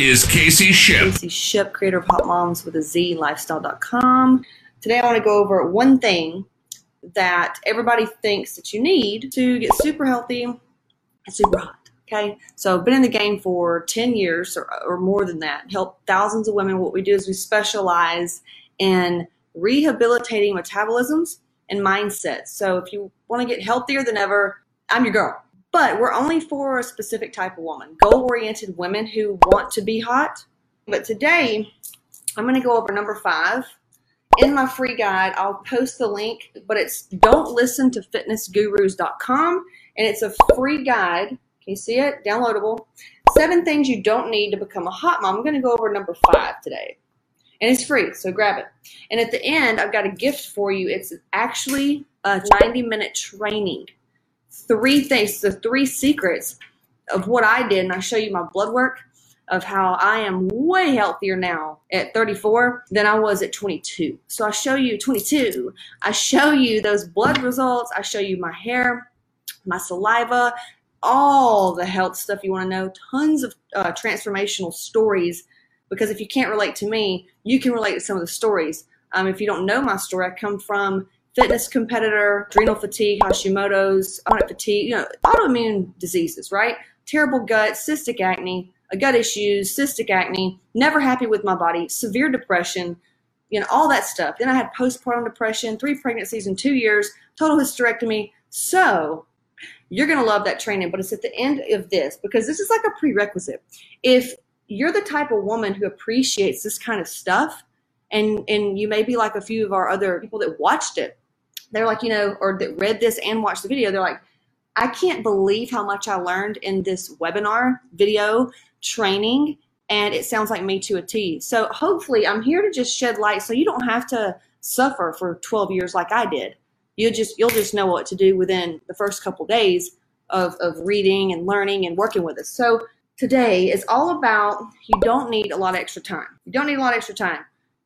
is Casey Ship. Casey Ship, creator of Hot Moms with a Z Lifestyle.com. Today I want to go over one thing that everybody thinks that you need to get super healthy and super hot. Okay, so I've been in the game for 10 years or, or more than that, help thousands of women. What we do is we specialize in rehabilitating metabolisms and mindsets. So if you want to get healthier than ever, I'm your girl. But we're only for a specific type of woman, goal oriented women who want to be hot. But today, I'm going to go over number five. In my free guide, I'll post the link, but it's don't listen to fitnessgurus.com. And it's a free guide. Can you see it? Downloadable. Seven things you don't need to become a hot mom. I'm going to go over number five today. And it's free, so grab it. And at the end, I've got a gift for you. It's actually a 90 minute training three things, the three secrets of what I did, and I show you my blood work of how I am way healthier now at 34 than I was at 22. So I show you 22. I show you those blood results. I show you my hair, my saliva, all the health stuff you want to know. Tons of uh, transformational stories. Because if you can't relate to me, you can relate to some of the stories. Um, if you don't know my story, I come from fitness competitor, adrenal fatigue, Hashimoto's, chronic fatigue, you know, autoimmune diseases, right? Terrible gut, cystic acne, gut issues, cystic acne, never happy with my body, severe depression, you know, all that stuff. Then I had postpartum depression, three pregnancies in two years, total hysterectomy. So you're going to love that training, but it's at the end of this because this is like a prerequisite. If you're the type of woman who appreciates this kind of stuff, and and you may be like a few of our other people that watched it they're like, you know, or that read this and watched the video, they're like, I can't believe how much I learned in this webinar video training. And it sounds like me to a T. So hopefully I'm here to just shed light so you don't have to suffer for 12 years like I did. You'll just you'll just know what to do within the first couple days of, of reading and learning and working with us. So today is all about you don't need a lot of extra time. You don't need a lot of extra time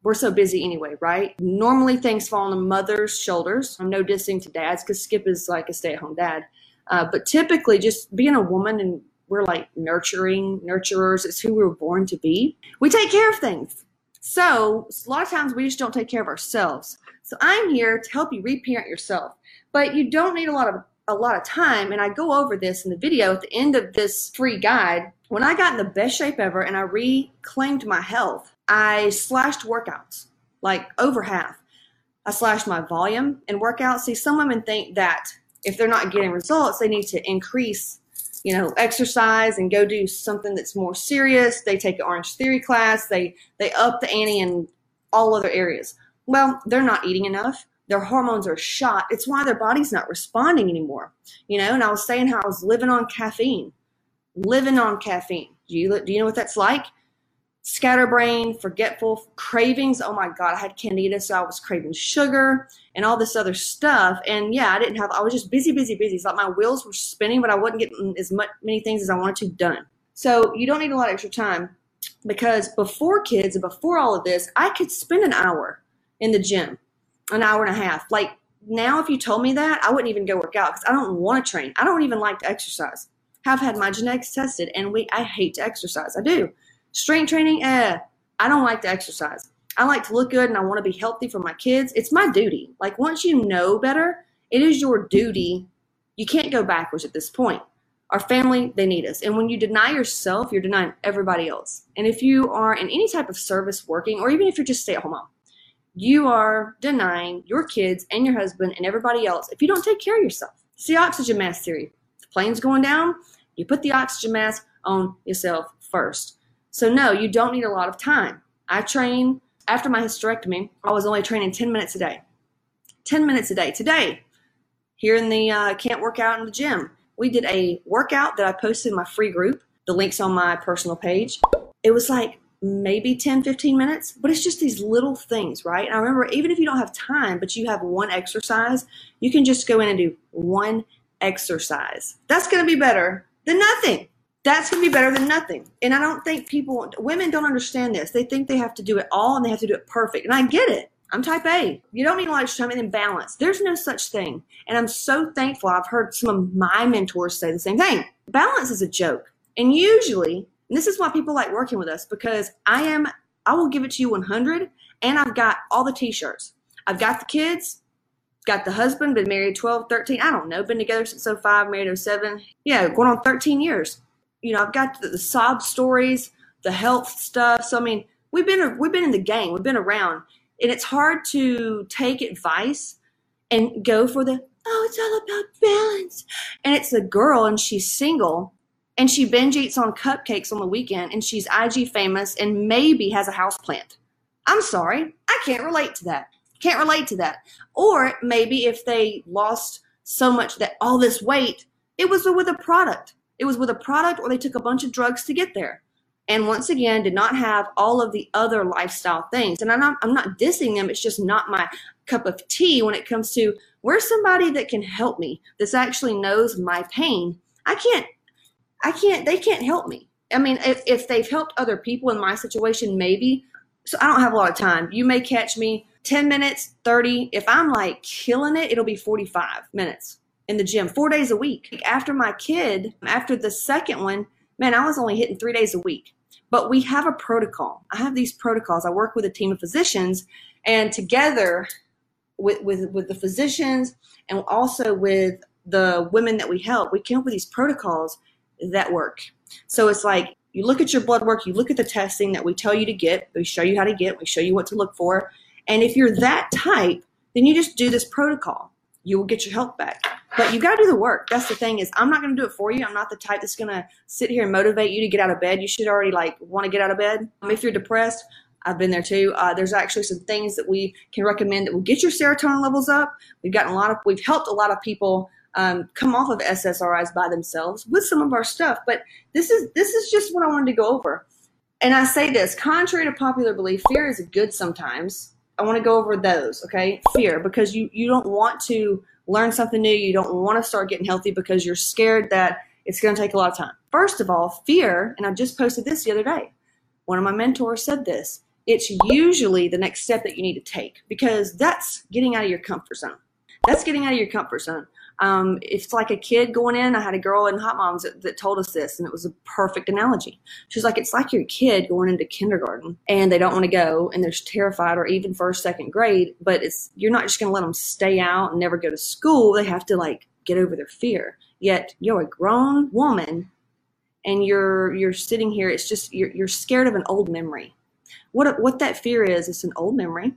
we're so busy anyway, right? Normally things fall on the mother's shoulders. I'm no dissing to dads because Skip is like a stay at home dad. Uh, but typically, just being a woman and we're like nurturing, nurturers, it's who we were born to be. We take care of things. So a lot of times we just don't take care of ourselves. So I'm here to help you reparent yourself. But you don't need a lot of a lot of time and I go over this in the video at the end of this free guide. When I got in the best shape ever and I reclaimed my health, I slashed workouts, like over half. I slashed my volume in workouts. See, some women think that if they're not getting results, they need to increase, you know, exercise and go do something that's more serious. They take an Orange Theory class. They they up the ante in all other areas. Well, they're not eating enough. Their hormones are shot. It's why their body's not responding anymore. You know, and I was saying how I was living on caffeine, living on caffeine. Do you do you know what that's like? Scatterbrain, forgetful, cravings. Oh my God, I had candida, so I was craving sugar and all this other stuff. And yeah, I didn't have, I was just busy, busy, busy. It's like my wheels were spinning, but I wasn't getting as much, many things as I wanted to done. So you don't need a lot of extra time because before kids and before all of this, I could spend an hour in the gym, an hour and a half. Like now, if you told me that, I wouldn't even go work out because I don't want to train. I don't even like to exercise. Have had my genetics tested, and we I hate to exercise. I do. Strength training, eh, I don't like to exercise. I like to look good and I want to be healthy for my kids. It's my duty. Like once you know better, it is your duty. You can't go backwards at this point. Our family, they need us. And when you deny yourself, you're denying everybody else. And if you are in any type of service working, or even if you're just stay at home mom, you are denying your kids and your husband and everybody else if you don't take care of yourself. It's the oxygen mask theory. The plane's going down, you put the oxygen mask on yourself first. So, no, you don't need a lot of time. I train after my hysterectomy, I was only training 10 minutes a day. 10 minutes a day. Today, here in the uh, Can't Work Out in the Gym, we did a workout that I posted in my free group. The link's on my personal page. it was like maybe 10, 15 minutes, but it's just these little things, right? And I remember even if you don't have time, but you have one exercise, you can just go in and do one exercise. That's going to be better than nothing. That's going to be better than nothing. And I don't think people, women don't understand this. They think they have to do it all and they have to do it perfect. And I get it. I'm type A. You don't need of time and then balance. There's no such thing. And I'm so thankful. I've heard some of my mentors say the same thing. Balance is a joke. And usually, and this is why people like working with us because I am, I will give it to you 100 and I've got all the t-shirts. I've got the kids, got the husband, been married 12, 13, I don't know, been together since 05, married 07. Yeah, going on 13 years you know, I've got the, the sob stories, the health stuff. So I mean, we've been we've been in the game, we've been around, and it's hard to take advice and go for the oh, it's all about balance. And it's a girl and she's single and she binge eats on cupcakes on the weekend and she's IG famous and maybe has a house plant. I'm sorry, I can't relate to that. Can't relate to that. Or maybe if they lost so much that all this weight, it was with a product. It was with a product or they took a bunch of drugs to get there. And once again, did not have all of the other lifestyle things. And I'm not, I'm not dissing them. It's just not my cup of tea when it comes to where's somebody that can help me, this actually knows my pain. I can't, I can't, they can't help me. I mean, if, if they've helped other people in my situation, maybe. So I don't have a lot of time. You may catch me 10 minutes, 30. If I'm like killing it, it'll be 45 minutes in the gym four days a week. After my kid, after the second one, man, I was only hitting three days a week. But we have a protocol. I have these protocols. I work with a team of physicians, and together with, with, with the physicians and also with the women that we help, we came up with these protocols that work. So it's like you look at your blood work, you look at the testing that we tell you to get, we show you how to get, we show you what to look for. And if you're that type, then you just do this protocol. You will get your health back. But you got to do the work. That's the thing is I'm not going to do it for you. I'm not the type that's going to sit here and motivate you to get out of bed. You should already like want to get out of bed. Um, if you're depressed, I've been there too. Uh, there's actually some things that we can recommend that will get your serotonin levels up. We've gotten a lot of, we've helped a lot of people um, come off of SSRIs by themselves with some of our stuff. But this is this is just what I wanted to go over. And I say this, contrary to popular belief, fear is good sometimes. I want to go over those, okay? Fear, because you you don't want to learn something new. You don't want to start getting healthy because you're scared that it's going to take a lot of time. First of all, fear, and I just posted this the other day. One of my mentors said this it's usually the next step that you need to take because that's getting out of your comfort zone. That's getting out of your comfort zone. Um, it's like a kid going in. I had a girl in Hot Moms that, that, told us this, and it was a perfect analogy. She's like, it's like your kid going into kindergarten and they don't want to go and they're terrified, or even first, second grade. But it's you're not just going to let them stay out and never go to school. They have to like get over their fear. Yet you're a grown woman, and you're you're sitting here. It's just you're you're scared of an old memory. What what that fear is? It's an old memory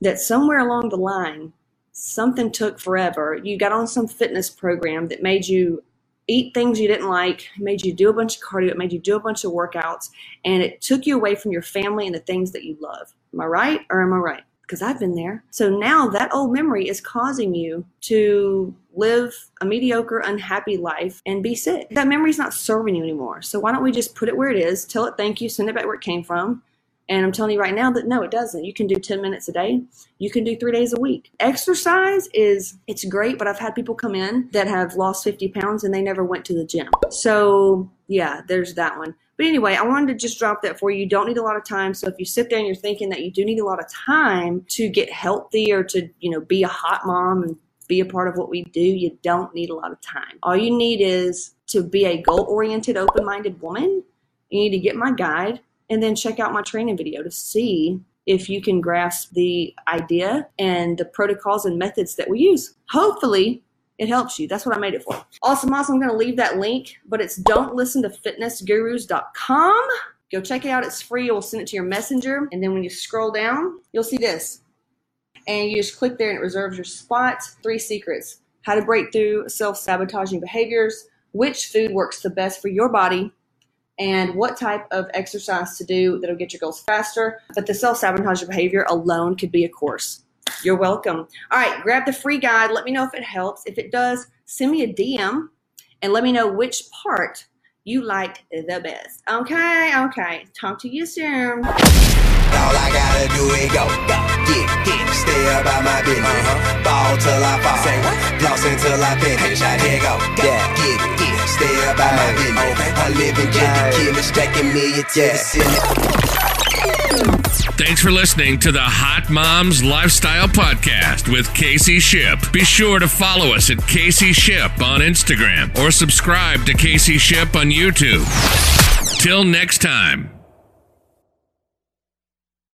that somewhere along the line something took forever. You got on some fitness program that made you eat things you didn't like, made you do a bunch of cardio, it made you do a bunch of workouts, and it took you away from your family and the things that you love. Am I right or am I right? Because I've been there. So now that old memory is causing you to live a mediocre, unhappy life and be sick. That memory's not serving you anymore. So why don't we just put it where it is, tell it thank you, send it back where it came from, and I'm telling you right now that no, it doesn't. You can do 10 minutes a day. You can do three days a week. Exercise is, it's great, but I've had people come in that have lost 50 pounds and they never went to the gym. So yeah, there's that one. But anyway, I wanted to just drop that for you. You don't need a lot of time. So if you sit there and you're thinking that you do need a lot of time to get healthy or to, you know, be a hot mom and be a part of what we do, you don't need a lot of time. All you need is to be a goal oriented, open minded woman. You need to get my guide and then check out my training video to see if you can grasp the idea and the protocols and methods that we use. Hopefully, it helps you. That's what I made it for. Awesome, awesome. I'm going to leave that link, but it's don't listen to. Go check it out. It's free. It will send it to your messenger. And then when you scroll down, you'll see this. And you just click there and it reserves your spot. Three secrets how to break through self sabotaging behaviors, which food works the best for your body, and what type of exercise to do that'll get your goals faster. But the self sabotage behavior alone could be a course. You're welcome. All right, grab the free guide. Let me know if it helps. If it does, send me a DM and let me know which part you liked the best. Okay, okay. Talk to you soon. All I gotta do is go, go, get, get, stay about my business. Uh-huh. Ball till I fall, say what? Floss until I finish. I here go, go, yeah. get, get, stay about my business. I live in get the killer, stacking million to yeah. Thanks for listening to the Hot Moms Lifestyle Podcast with Casey Ship. Be sure to follow us at Casey Ship on Instagram or subscribe to Casey Ship on YouTube. Till next time.